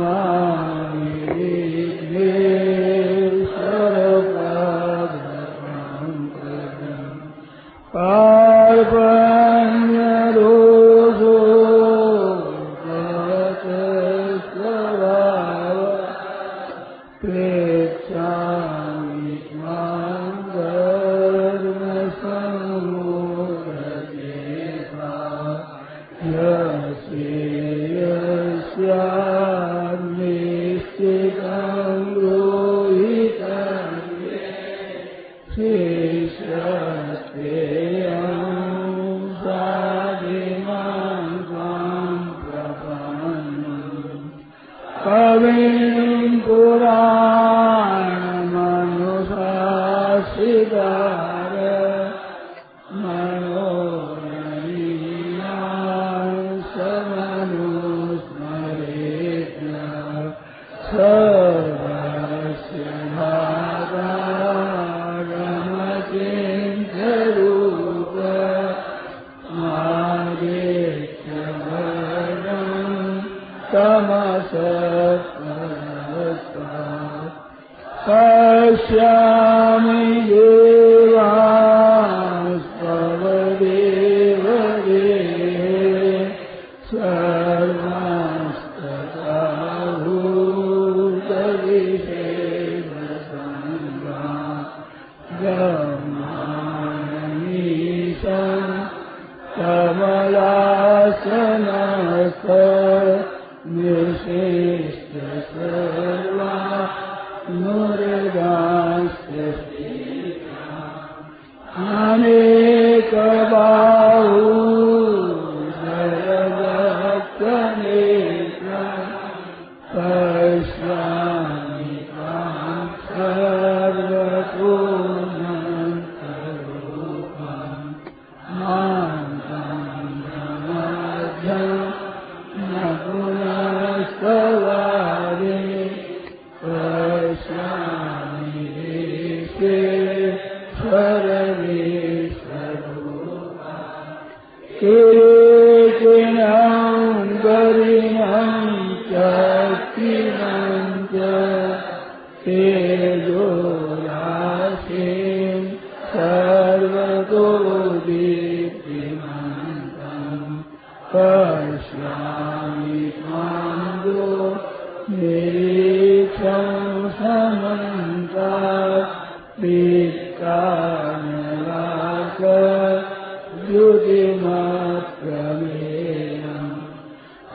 मा गोरा uh,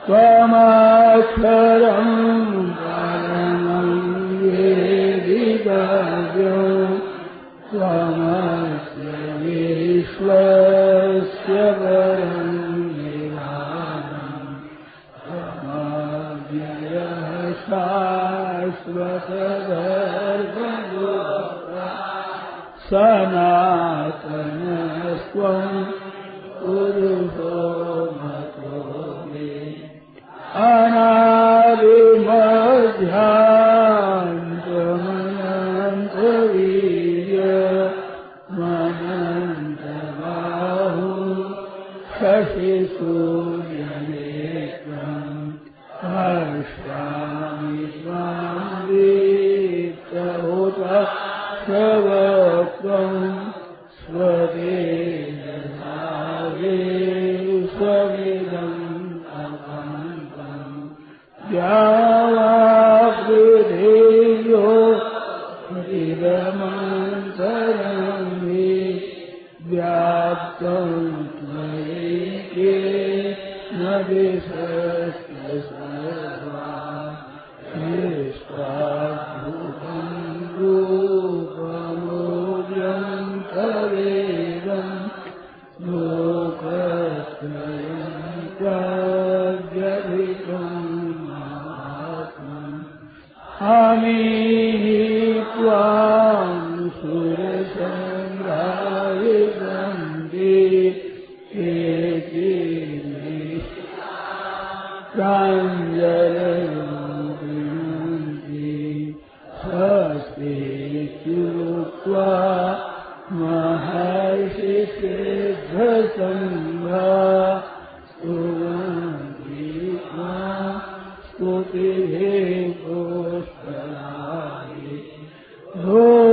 त्वमाक्षरम् शशिसू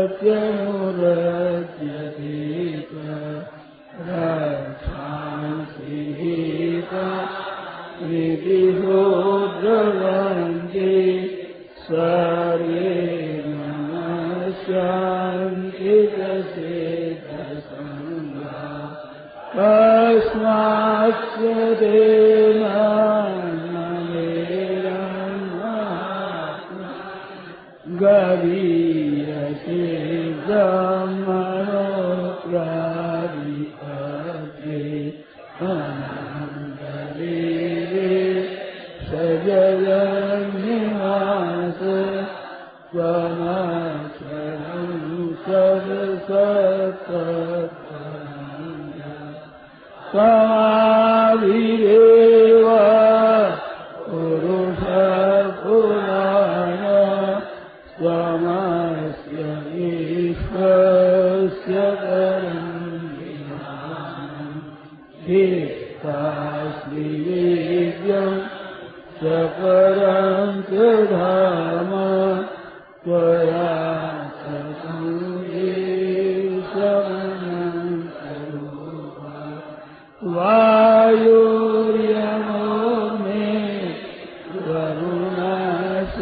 وتنور समाधि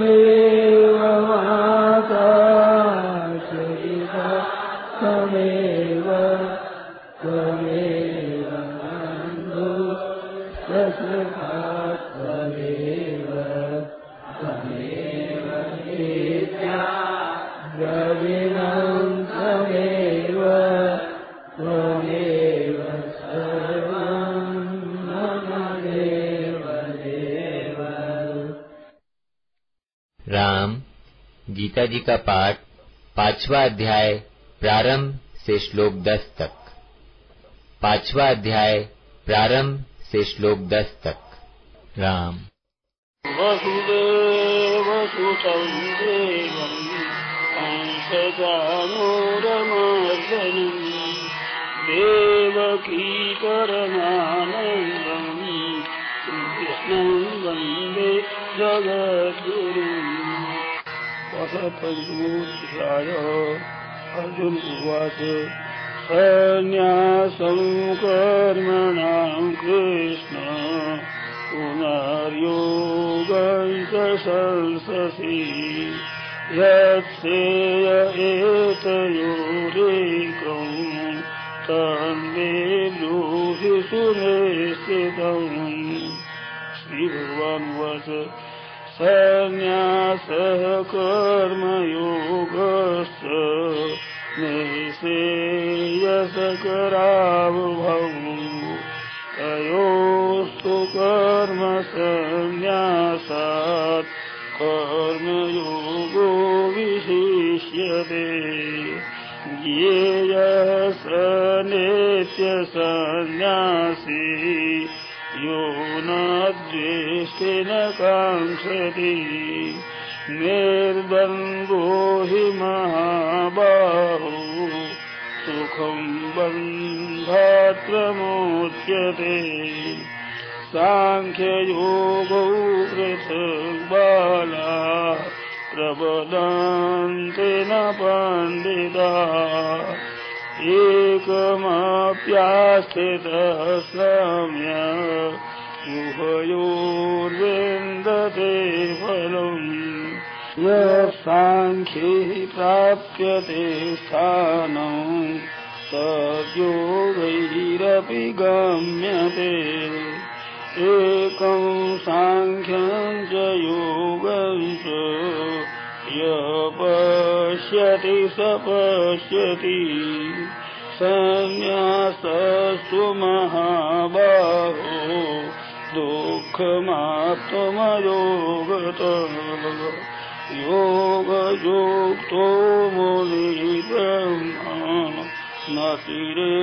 Hallelujah. जी का पाठ, पांचवा अध्याय, प्रारंभ से श्लोक दस तक। पांचवा अध्याय, प्रारंभ से श्लोक दस तक। राम। देवकी परमानन्दम् कृष्णं वंदे जगद्गुरुम्। वसपञ्चमोऽध्याय अर्जुन उवाच सन्न्यासं कर्मणां कृष्ण। पुनर्योगञ्च संससि यत्सेय एतयोरेकम् तन्मे ब्रूहि सुनिश्चितम् श्रीभगवानुवाच सन्न्यासः कर्मयोगश्च निःश्रेयसकरावभौ तयोस्तु कर्मसन्न्यासात् कर्मयोगो विशिष्यते। ज्ञेयः स नित्यसन्न्यासी यो न द्वेष्टि न काङ्क्षति निर्द्वन्द्वो हि महाबाहो सुखम् बन्धात्रमोच्यते। साङ्ख्ययोगौ पृथग्बाला प्रबलन्ति न पण्डिता एकमाप्यास्थितः सम्य उभयोर्विन्दते फलम् यसाङ्ख्यैः प्राप्यते स्थानम् तद्योगैरपि गम्यते। एकं साङ्ख्यं च योगं च य पश्यति स पश्यति सन्न्यासस्तु महाबाहो दुःखमात्मयोगतः योगयुक्तो मुनिब्रह्मा न चिरेणाधिगच्छति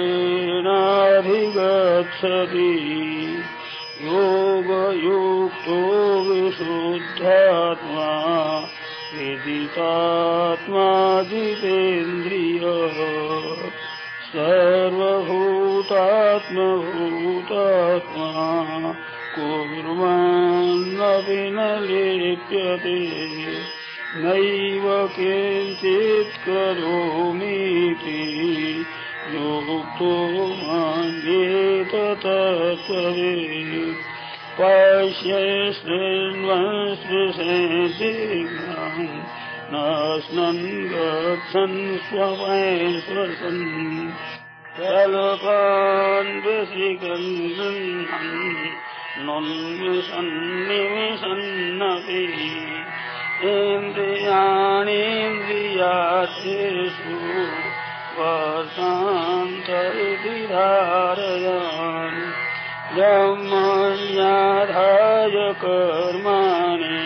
योगयुक्तो विशुद्धात्मा विदितात्मा जितेन्द्रियः सर्वभूतात्मभूतात्मा कुर्वन्नपि न लिप्यते नैव किञ्चित् करोमीति योक्तो मान्येत तत्त्ववेत् पश्य शृण्वन् स्पृशेदिग्नम् नास्नन् गच्छन् कल्पान् विशिगन् इन्द्रियाणीन्द्रियार्थेषु वर्षान्त इति धारयान् ब्रह्मण्याधाय कर्माणि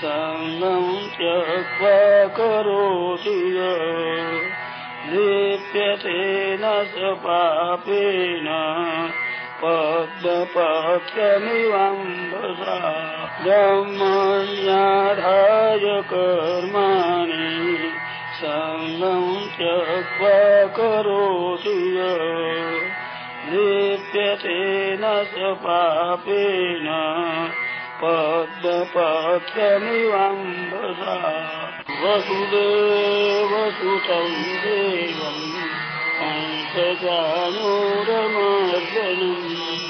सङ्गम् त्यक्त्वा करोति लिप्यते न स पापेन। पद्मपत्रमिवम्बसा ब्रह्मण्याधाय कर्माणि सङ्गम् त्यक्त्वा करोति लिप्यते न स पापेन पद्मपत्रमिवम्बसा वसुदेवसुतं देवम् कंसचाणूरमर्दनम्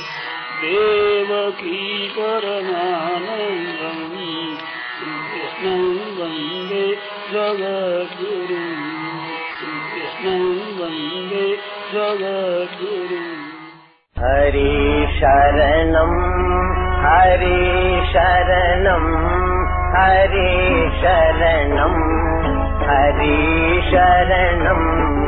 देवकी परमानन्दम् कृष्णं वन्दे जगद्गुरुम् कृष्णं वन्दे जगद्गुरुम् हरि शरणम् हरि शरणम् हरि शरणम् हरि शरणम्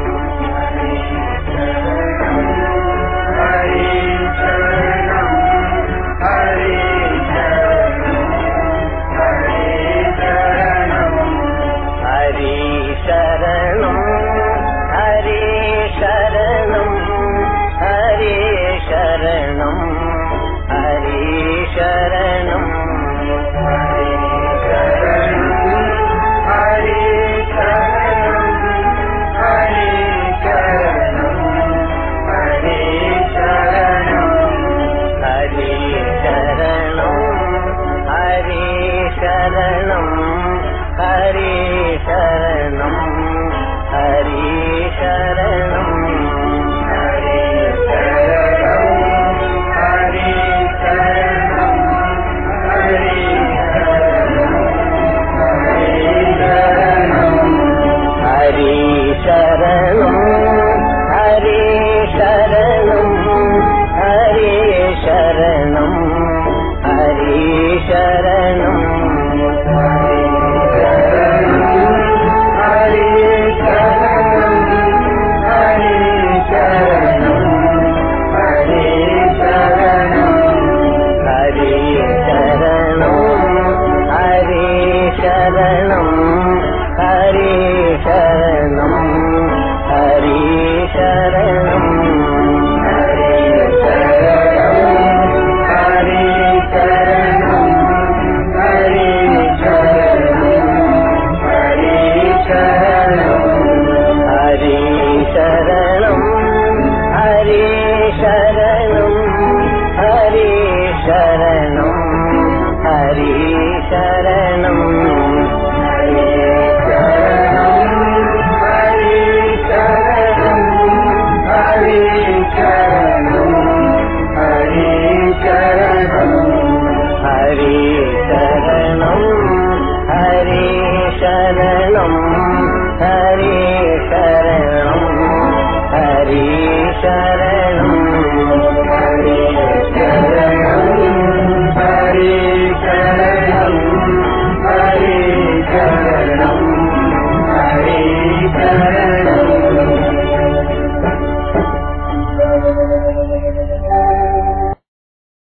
शरणम्